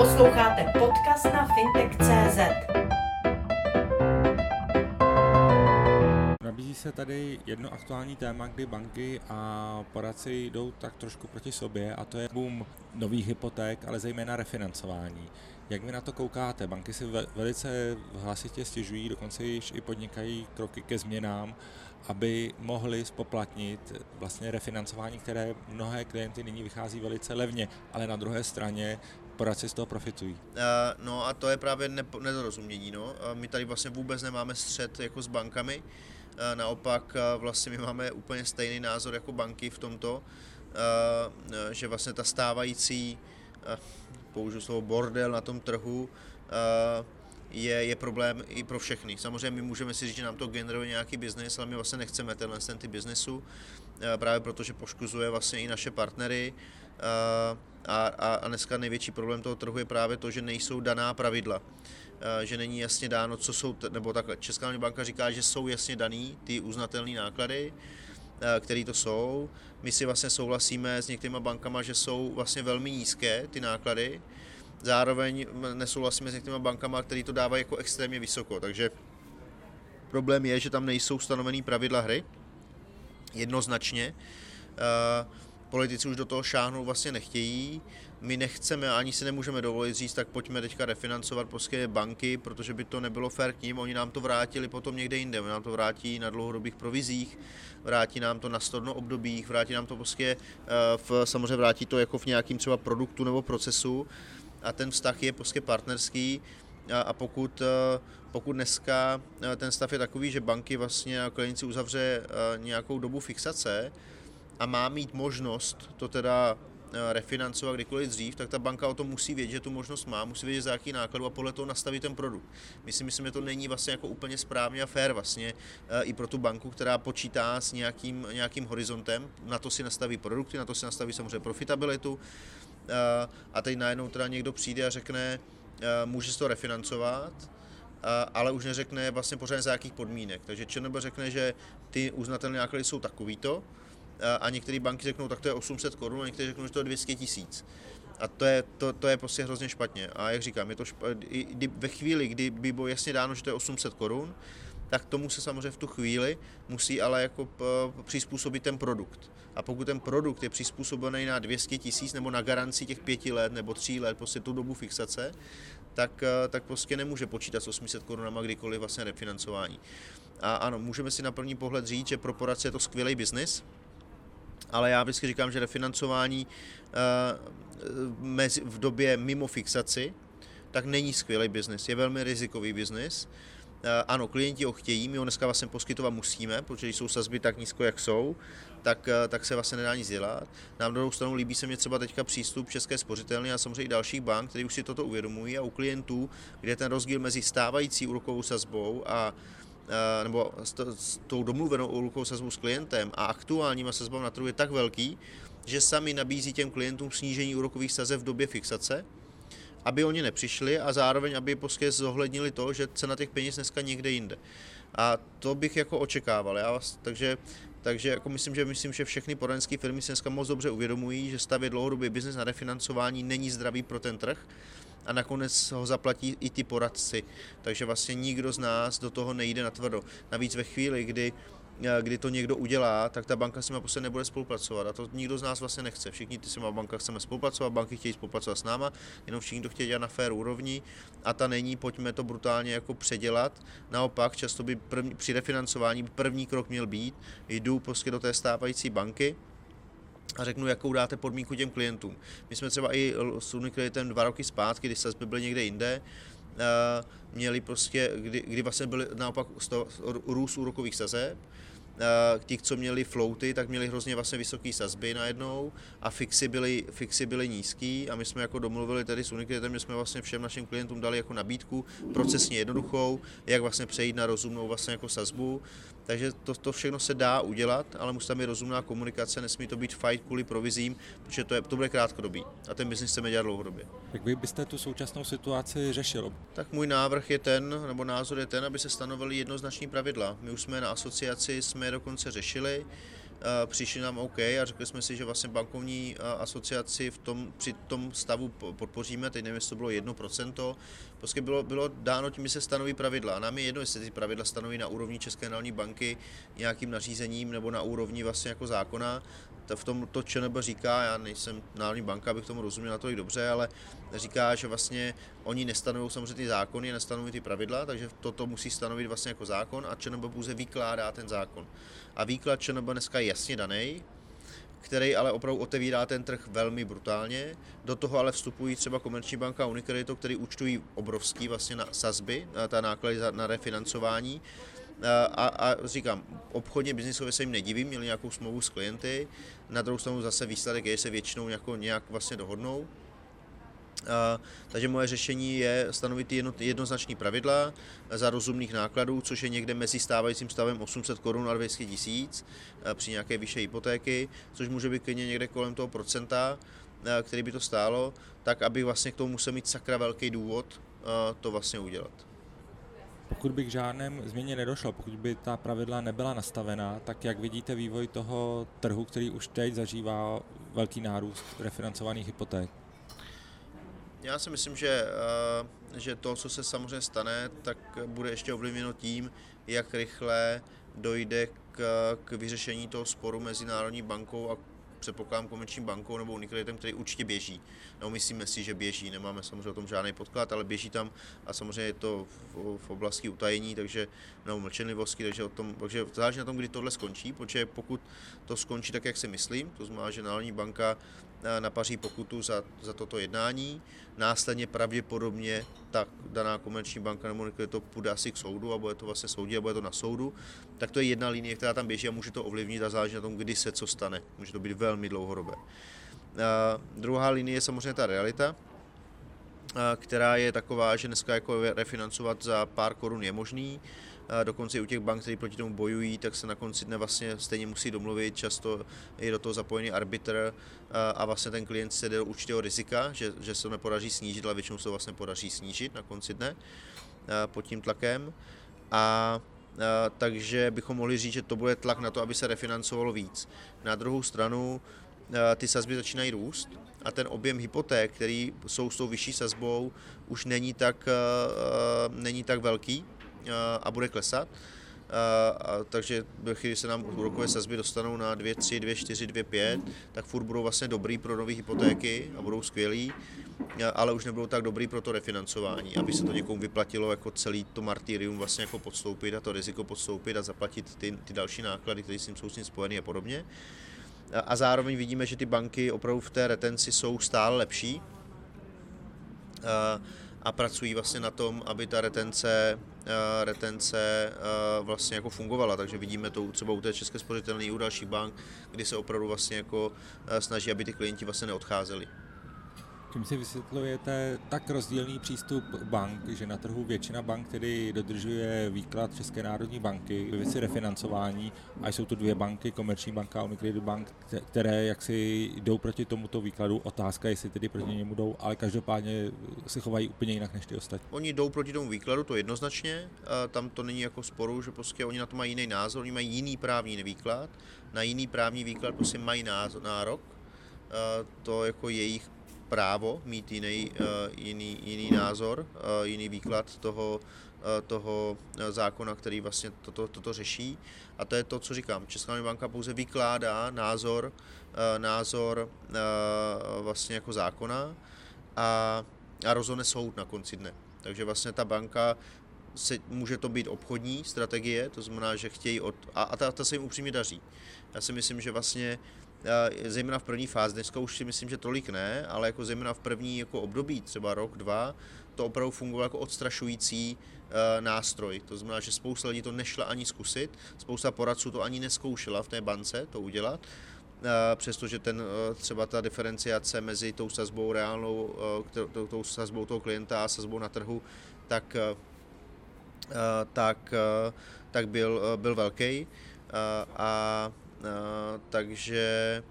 Posloucháte podcast na fintech.cz. Nabízí se tady jedno aktuální téma, kdy banky a poradci jdou tak trošku proti sobě a to je boom nových hypoték, ale zejména refinancování. Jak vy na to koukáte? Banky si velice hlasitě stěžují, dokonce již i podnikají kroky ke změnám, aby mohli spoplatnit vlastně refinancování, které mnohé klienty nyní vychází velice levně, ale na druhé straně poradci z toho profitují. Uh, no a to je právě nepo, nedorozumění. No. My tady vlastně vůbec nemáme střed jako s bankami, uh, naopak uh, vlastně my máme úplně stejný názor jako banky v tomto, uh, že vlastně ta stávající, uh, použiju slovo bordel na tom trhu, uh, je, je problém i pro všechny. Samozřejmě my můžeme si říct, že nám to generuje nějaký biznis, ale my vlastně nechceme tenhle ten typ biznesu, právě protože poškozuje vlastně i naše partnery, a, a, a dneska největší problém toho trhu je právě to, že nejsou daná pravidla. Že není jasně dáno, co jsou, nebo tak Česká banka říká, že jsou jasně daný ty uznatelné náklady, které to jsou. My si vlastně souhlasíme s některými bankama, že jsou vlastně velmi nízké ty náklady, zároveň nesouhlasíme s některými bankama, které to dávají jako extrémně vysoko. Takže problém je, že tam nejsou stanovené pravidla hry jednoznačně. Uh, politici už do toho šáhnout vlastně nechtějí. My nechceme, ani si nemůžeme dovolit říct, tak pojďme teďka refinancovat prostě banky, protože by to nebylo fér k ním. Oni nám to vrátili potom někde jinde. Oni nám to vrátí na dlouhodobých provizích, vrátí nám to na stodno obdobích, vrátí nám to prostě, eh, v, samozřejmě vrátí to jako v nějakým třeba produktu nebo procesu a ten vztah je prostě partnerský. A pokud, eh, pokud dneska eh, ten stav je takový, že banky vlastně a klienti uzavře nějakou dobu fixace, a má mít možnost to teda eh, refinancovat kdykoliv dřív, tak ta banka o tom musí vědět, že tu možnost má, musí vědět za jaký nákladu a podle toho nastavit ten produkt. My si myslím, že to není vlastně jako úplně správně a fair vlastně eh, i pro tu banku, která počítá s nějakým, nějakým horizontem, na to si nastaví produkty, na to si nastaví samozřejmě profitabilitu. eh, a teď najednou teda někdo přijde a řekne, může to refinancovat, ale už neřekne vlastně pořádně za jakých podmínek. Takže ČNB řekne, že ty uznatelné náklady jsou takovýto, a některé banky řeknou, tak to je 800 korun a některé řeknou, že to je 200 tisíc. A to je, to, to je prostě hrozně špatně. A jak říkám, je to špatně, ve chvíli, kdy by bylo jasně dáno, že to je 800 korun, tak tomu se samozřejmě v tu chvíli musí ale jako přizpůsobit ten produkt. A pokud ten produkt je přizpůsobený na 200 tisíc nebo na garanci těch pěti let nebo tří let, prostě tu dobu fixace, tak, tak prostě nemůže počítat s 800 korunama kdykoliv vlastně refinancování. A ano, můžeme si na první pohled říct, že pro poradce je to skvělý biznis, ale já vždycky říkám, že refinancování uh, v době mimo fixaci, tak není skvělý biznis, je velmi rizikový biznis. Uh, ano, klienti ho chtějí, my ho dneska vlastně poskytovat musíme, protože jsou sazby tak nízko, jak jsou, tak, uh, tak se vlastně nedá nic dělat. Nám druhou stranu líbí se mě třeba teďka přístup České spořitelny a samozřejmě i dalších bank, které už si toto uvědomují a u klientů, kde ten rozdíl mezi stávající úrokovou sazbou a Eh, nebo s, s tou domluvenou úrokovou sazbou s klientem a aktuálníma sazbou na trhu je tak velký, že sami nabízí těm klientům snížení úrokových sazeb v době fixace, aby oni nepřišli a zároveň, aby prostě zohlednili to, že cena těch peněz dneska někde jinde. A to bych jako očekával. Já vás, takže takže jako myslím, že myslím, že všechny poradenské firmy si dneska moc dobře uvědomují, že stavět dlouhodobý biznes na refinancování není zdravý pro ten trh a nakonec ho zaplatí i ty poradci. Takže vlastně nikdo z nás do toho nejde na tvrdo. Navíc ve chvíli, kdy kdy to někdo udělá, tak ta banka s nimi prostě nebude spolupracovat. A to nikdo z nás vlastně nechce. Všichni ty s těma banka chceme spolupracovat, banky chtějí spolupracovat s náma, jenom všichni to chtějí dělat na fair úrovni a ta není, pojďme to brutálně jako předělat. Naopak, často by první, při refinancování první krok měl být, jdu prostě do té stávající banky, a řeknu, jakou dáte podmínku těm klientům. My jsme třeba i s Unikreditem dva roky zpátky, kdy sazby byly někde jinde, eh, měli prostě, kdy, kdy vlastně byly naopak růst úrokových sazeb, Eh, ti, co měli floaty, tak měli hrozně vlastně vysoké sazby najednou a fixy byly, fixy byly nízký a my jsme jako domluvili tady s Unikreditem, že jsme vlastně všem našim klientům dali jako nabídku procesně jednoduchou, jak vlastně přejít na rozumnou vlastně jako sazbu. Takže to, to všechno se dá udělat, ale musí tam být rozumná komunikace, nesmí to být fight kvůli provizím, protože to, je, to bude krátkodobí a ten biznis chceme dělat dlouhodobě. Jak vy byste tu současnou situaci řešil? Tak můj návrh je ten, nebo názor je ten, aby se stanovily jednoznační pravidla. My už jsme na asociaci, jsme dokonce řešili. přišli nám OK a řekli jsme si, že vlastně bankovní asociaci v tom, při tom stavu podpoříme, teď nevím, jestli to bylo 1%, prostě bylo, bylo dáno tím, že se stanoví pravidla. A nám je jedno, jestli ty pravidla stanoví na úrovni České národní banky nějakým nařízením nebo na úrovni vlastně jako zákona, v tom to ČNB říká, já nejsem národní banka, abych tomu rozuměl na to i dobře, ale říká, že vlastně oni nestanovují samozřejmě ty zákony, nestanovují ty pravidla, takže toto musí stanovit vlastně jako zákon a ČNB pouze vykládá ten zákon. A výklad ČNB dneska je jasně daný, který ale opravdu otevírá ten trh velmi brutálně. Do toho ale vstupují třeba Komerční banka a Unicredito, který účtují obrovský vlastně na sazby, ta náklady na refinancování a, a říkám, obchodně, biznisově se jim nedivím, měli nějakou smlouvu s klienty, na druhou stranu zase výsledek je, že se většinou jako nějak vlastně dohodnou. A, takže moje řešení je stanovit jedno, jednoznačné pravidla za rozumných nákladů, což je někde mezi stávajícím stavem 800 korun a 200 tisíc při nějaké vyšší hypotéky, což může být klidně někde kolem toho procenta, který by to stálo, tak aby vlastně k tomu musel mít sakra velký důvod to vlastně udělat. Pokud by k žádném změně nedošlo, pokud by ta pravidla nebyla nastavená, tak jak vidíte vývoj toho trhu, který už teď zažívá velký nárůst refinancovaných hypoték? Já si myslím, že, eh, že to, co se samozřejmě stane, tak bude ještě ovlivněno tím, jak rychle dojde k, k vyřešení toho sporu mezi Národní bankou a předpokládám komerční bankou nebo Unikreditem, který určitě běží. No, myslíme si, že běží, nemáme samozřejmě o tom žádný podklad, ale běží tam a samozřejmě je to v, v oblasti utajení, takže nebo mlčenlivosti, takže, o tom, takže záleží na tom, kdy tohle skončí, protože pokud to skončí tak, jak si myslím, to znamená, že Národní banka Eh, napaří pokutu za, za toto jednání. Následně pravděpodobně ta daná komerční banka nebo to půjde asi k soudu a bude to vlastně soudí a bude to na soudu. Tak to je jedna linie, která tam běží a může to ovlivnit a záleží na tom, kdy se co stane. Může to být velmi dlouhodobé. A eh, druhá linie je samozřejmě ta realita, eh, která je taková, že dneska jako refinancovat za pár korun je možný dokonce i u těch bank, které proti tomu bojují, tak se na konci dne vlastně stejně musí domluvit, často je do toho zapojený arbitr a vlastně ten klient se jde do určitého rizika, že, že se to nepodaří snížit, ale většinou se to vlastně podaří snížit na konci dne pod tím tlakem. A takže bychom mohli říct, že to bude tlak na to, aby se refinancovalo víc. Na druhou stranu ty sazby začínají růst a ten objem hypoték, který jsou s tou vyšší sazbou, už není tak, není tak velký, a bude klesat. A, a, takže ve chvíli se nám úrokové sazby dostanou na 2, 3, 2, 4, 2, 5, tak furt budou vlastně dobrý pro nové hypotéky a budou skvělí, ale už nebudou tak dobrý pro to refinancování, aby se to někomu vyplatilo jako celý to martyrium vlastně jako podstoupit a to riziko podstoupit a zaplatit ty, ty další náklady, které s tím jsou s tím spojené a podobně. A, a zároveň vidíme, že ty banky opravdu v té retenci jsou stále lepší. A, a pracují vlastně na tom, aby ta retence, uh, retence uh, vlastně jako fungovala. Takže vidíme to třeba u té České spořitelné i u dalších bank, kdy se opravdu vlastně jako uh, snaží, aby ty klienti vlastně neodcházeli. Čím si vysvětlujete tak rozdílný přístup bank, že na trhu většina bank tedy dodržuje výklad České národní banky ve věci refinancování a jsou tu dvě banky, Komerční banka a Unicredit Bank, které jaksi jdou proti tomuto výkladu. Otázka, jestli tedy proti němu jdou, ale každopádně se chovají úplně jinak než ty ostatní. Oni jdou proti tomu výkladu, to jednoznačně, tam to není jako sporu, že prostě oni na to mají jiný názor, oni mají jiný právní výklad, na jiný právní výklad prostě mají nárok, to jako jejich právo mít jiný, eh, jiný, jiný názor, eh, jiný výklad toho, eh, toho zákona, který vlastně toto, toto řeší. A to je to, co říkám. Česká banka pouze vykládá názor, názor vlastně jako zákona a, a rozhodne soud na konci dne. Takže vlastně ta banka se, může to být obchodní strategie, to znamená, že chtějí od, a, a ta, ta se jim upřímně daří. Já si myslím, že vlastně zejména v první fázi, dneska už si myslím, že tolik ne, ale jako zejména v první jako období, třeba rok, dva, to opravdu fungovalo jako odstrašující uh, nástroj. To znamená, že spousta lidí to nešla ani zkusit, spousta poradců to ani neskoušela v té bance to udělat, uh, přestože ten, uh, třeba ta diferenciace mezi tou sazbou reálnou, tou, sazbou toho klienta a sazbou na trhu, tak, tak, tak byl, byl velký. Uh, a takže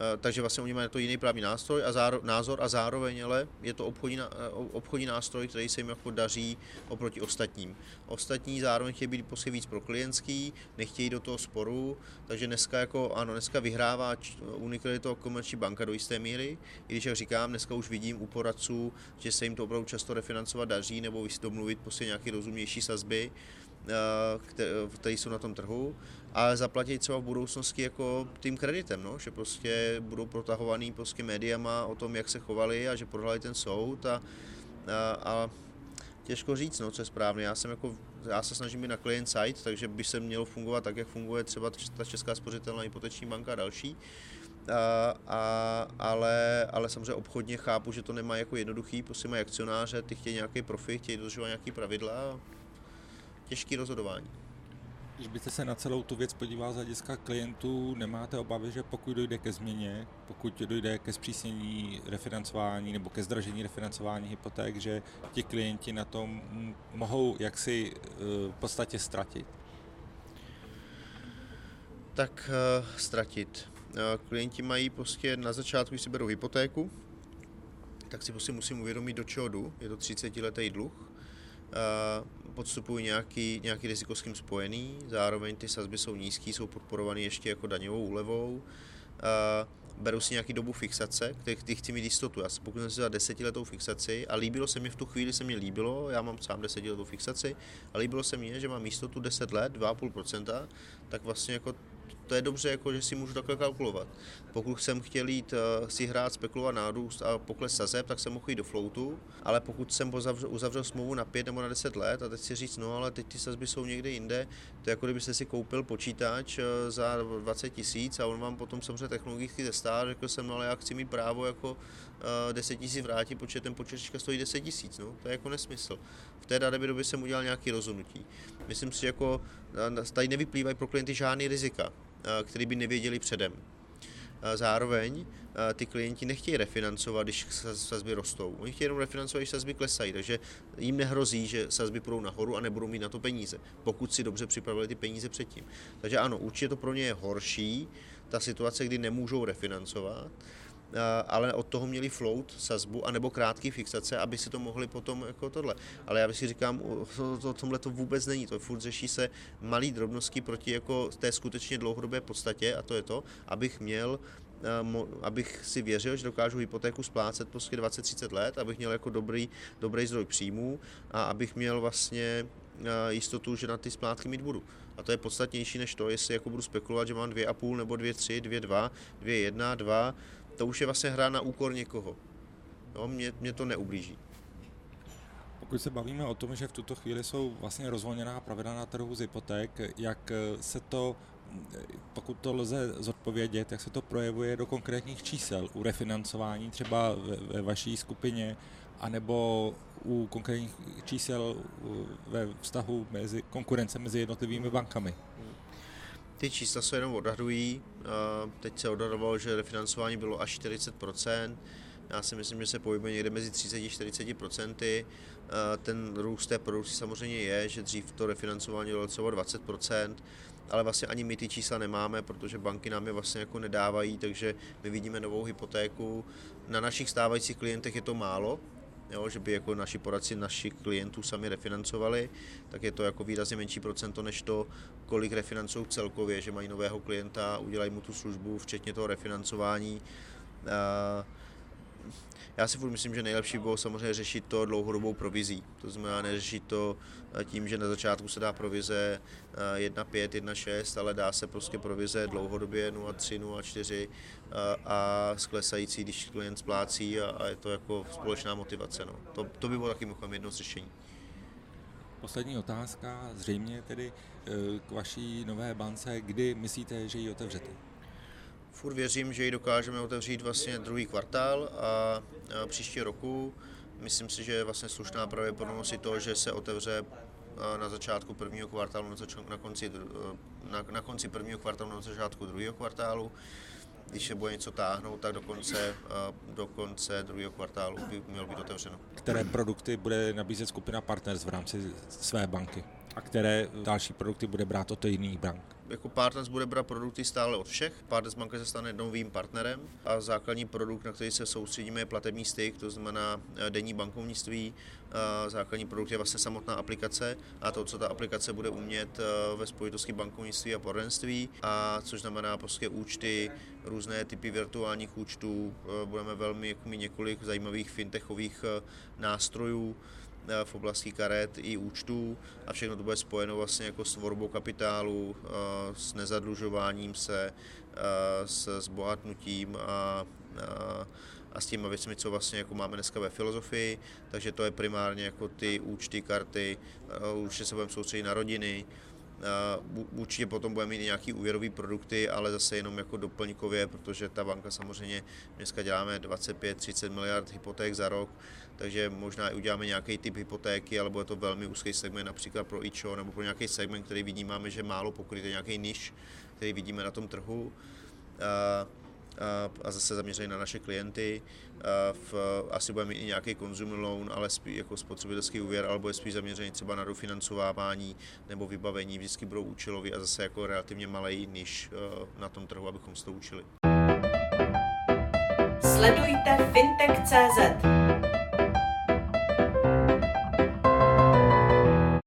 Eh, takže vlastně oni mají to jiný právní nástroj a záro, názor a zároveň ale je to obchodní, eh, obchodní nástroj, který se jim jako daří oproti ostatním. Ostatní zároveň chtějí být prostě víc pro klientský, nechtějí do toho sporu, takže dneska jako ano, dneska vyhrává Unicredit to komerční banka do jisté míry, i když jak říkám, dneska už vidím u poradců, že se jim to opravdu často refinancovat daří nebo domluvit prostě nějaké rozumnější sazby, eh, které jsou na tom trhu ale zaplatí třeba v budoucnosti jako tím kreditem, no? že prostě budou protahovaný prostě médiama o tom, jak se chovali a že prohrali ten soud a, a, a těžko říct, no, co je správně. Já jsem jako, já se snažím být na client side, takže by se mělo fungovat tak, jak funguje třeba ta Česká spořitelná hypoteční banka a další. A, a, ale, ale samozřejmě obchodně chápu, že to nemá jako jednoduchý, prostě mají akcionáře, ty chtějí nějaký profit, chtějí dodržovat nějaký pravidla. Těžký rozhodování. Když byste se na celou tu věc podíval z hlediska klientů, nemáte obavy, že pokud dojde ke změně, pokud dojde ke zpřísnění refinancování nebo ke zdražení refinancování hypoték, že ti klienti na tom mohou jaksi eh, v podstatě ztratit? Tak uh, ztratit. Uh, klienti mají prostě na začátku, když si berou hypotéku, tak si prostě musím uvědomit, do čeho jdu. Je to 30 letý dluh. Uh, podstupují nějaký, nějaký riziko s tím spojený, zároveň ty sazby jsou nízké, jsou podporované ještě jako daňovou úlevou, uh, beru si nějaký dobu fixace, který chci mít jistotu. Já se pokusím si za desetiletou fixaci a líbilo se mi v tu chvíli, se mi líbilo, já mám sám desetiletou fixaci, a líbilo se mi, že mám jistotu 10 let, 2,5%, tak vlastně jako to je dobře, jako, že si můžu takhle kalkulovat. Pokud jsem chtěl jít uh, si hrát, spekulovat nárůst a pokles sazeb, tak jsem mohl jít do floatu, ale pokud jsem uzavřel, uzavřel smlouvu na 5 nebo na 10 let a teď si říct, no ale teď ty sazby jsou někde jinde, to je jako kdybyste si koupil počítač uh, za 20 tisíc a on vám potom samozřejmě technologicky zestá, řekl jsem, no ale já chci mít právo jako uh, 10 tisíc vrátit, protože ten počítač stojí 10 tisíc, no, to je jako nesmysl. V té dané době jsem udělal nějaké rozhodnutí. Myslím si, jako tady nevyplývají pro klienty žádný rizika. Eh, který by nevěděli předem. Eh, zároveň eh, ty klienti nechtějí refinancovat, když sazby rostou. Oni chtějí jenom refinancovat, když sazby klesají, takže jim nehrozí, že sazby půjdou nahoru a nebudou mít na to peníze, pokud si dobře připravili ty peníze předtím. Takže ano, určitě to pro ně je horší, ta situace, kdy nemůžou refinancovat, ale od toho měli float, sazbu, anebo krátký fixace, aby si to mohli potom jako tohle. Ale já si říkám, to, to, tomhle to vůbec není, to furt řeší se malý drobnosti proti jako té skutečně dlouhodobé podstatě a to je to, abych měl abych si věřil, že dokážu hypotéku splácet prostě 20-30 let, abych měl jako dobrý, dobrý zdroj příjmů a abych měl vlastně jistotu, že na ty splátky mít budu. A to je podstatnější než to, jestli jako budu spekulovat, že mám 2,5 nebo 2,3, 2,2, 2,1, 2, to už je vlastně hra na úkor někoho. No, mě, mě to neublíží. Pokud se bavíme o tom, že v tuto chvíli jsou vlastně rozvolněná pravidla na trhu z hypoték, jak se to, pokud to lze zodpovědět, jak se to projevuje do konkrétních čísel u refinancování třeba ve, ve vaší skupině, anebo u konkrétních čísel ve vztahu mezi konkurence mezi jednotlivými bankami? Ty čísla se jenom odhadují. Teď se odhadovalo, že refinancování bylo až 40%. Já si myslím, že se pohybuje někde mezi 30-40%. Ten růst té produkce samozřejmě je, že dřív to refinancování bylo třeba 20%, ale vlastně ani my ty čísla nemáme, protože banky nám je vlastně jako nedávají, takže my vidíme novou hypotéku. Na našich stávajících klientech je to málo, jo, že by jako naši poradci našich klientů sami refinancovali, tak je to jako výrazně menší procento než to, kolik refinancují celkově, že mají nového klienta, udělají mu tu službu, včetně toho refinancování. Já si furt myslím, že nejlepší bylo samozřejmě řešit to dlouhodobou provizí. To znamená neřešit to tím, že na začátku se dá provize 1,5, 1,6, ale dá se prostě provize dlouhodobě 0,3, 0,4 a sklesající, když klient splácí a, je to jako společná motivace. No. To, to by bylo taky mimochodem jedno z řešení. Poslední otázka, zřejmě tedy k vaší nové bance, kdy myslíte, že ji otevřete? Furt věřím, že ji dokážeme otevřít vlastně druhý kvartál a, příští roku. Myslím si, že je vlastně slušná pravděpodobnost i to, že se otevře na začátku prvního kvartálu, na, zač- na, konci, na, na konci prvního kvartálu, na začátku druhého kvartálu když se bude něco táhnout, tak do konce, do konce druhého kvartálu by mělo být otevřeno. Které produkty bude nabízet skupina Partners v rámci své banky? A které další produkty bude brát od jiných bank jako Partners bude brát produkty stále od všech. Partners banka se stane novým partnerem a základní produkt, na který se soustředíme, je platební styk, to znamená eh, denní bankovnictví. Eh, základní produkt je vlastně samotná aplikace a to, co ta aplikace bude umět eh, ve spojitosti bankovnictví a poradenství, a což znamená prostě účty, různé typy virtuálních účtů. Budeme velmi jako mít několik zajímavých fintechových nástrojů, Eh, v oblasti karet i účtů a všechno to bude spojeno vlastně jako s tvorbou kapitálu, eh, s nezadlužováním se, eh, s zbohatnutím a, a s těmi věcmi, co vlastně jako máme dneska ve filozofii, takže to je primárně jako ty účty, karty, určitě se budeme soustředit na rodiny, Určitě potom budeme mít nějaký úvěrový produkty, ale zase jenom jako doplňkově, protože ta banka samozřejmě dneska děláme 25-30 miliard hypoték za rok, takže možná i uděláme nějaký typ hypotéky, ale bude to velmi úzký segment, například pro IČO nebo pro nějaký segment, který vidíme, že málo pokryt, nějaký niž, který vidíme na tom trhu a zase zaměřený na naše klienty. V, asi budeme mít i nějaký consumer loan, ale spíš jako spotřebitelský úvěr, alebo je spíš zaměřený třeba na dofinancovávání nebo vybavení, vždycky budou účelový a zase jako relativně malý niž na tom trhu, abychom se to učili. Sledujte fintech.cz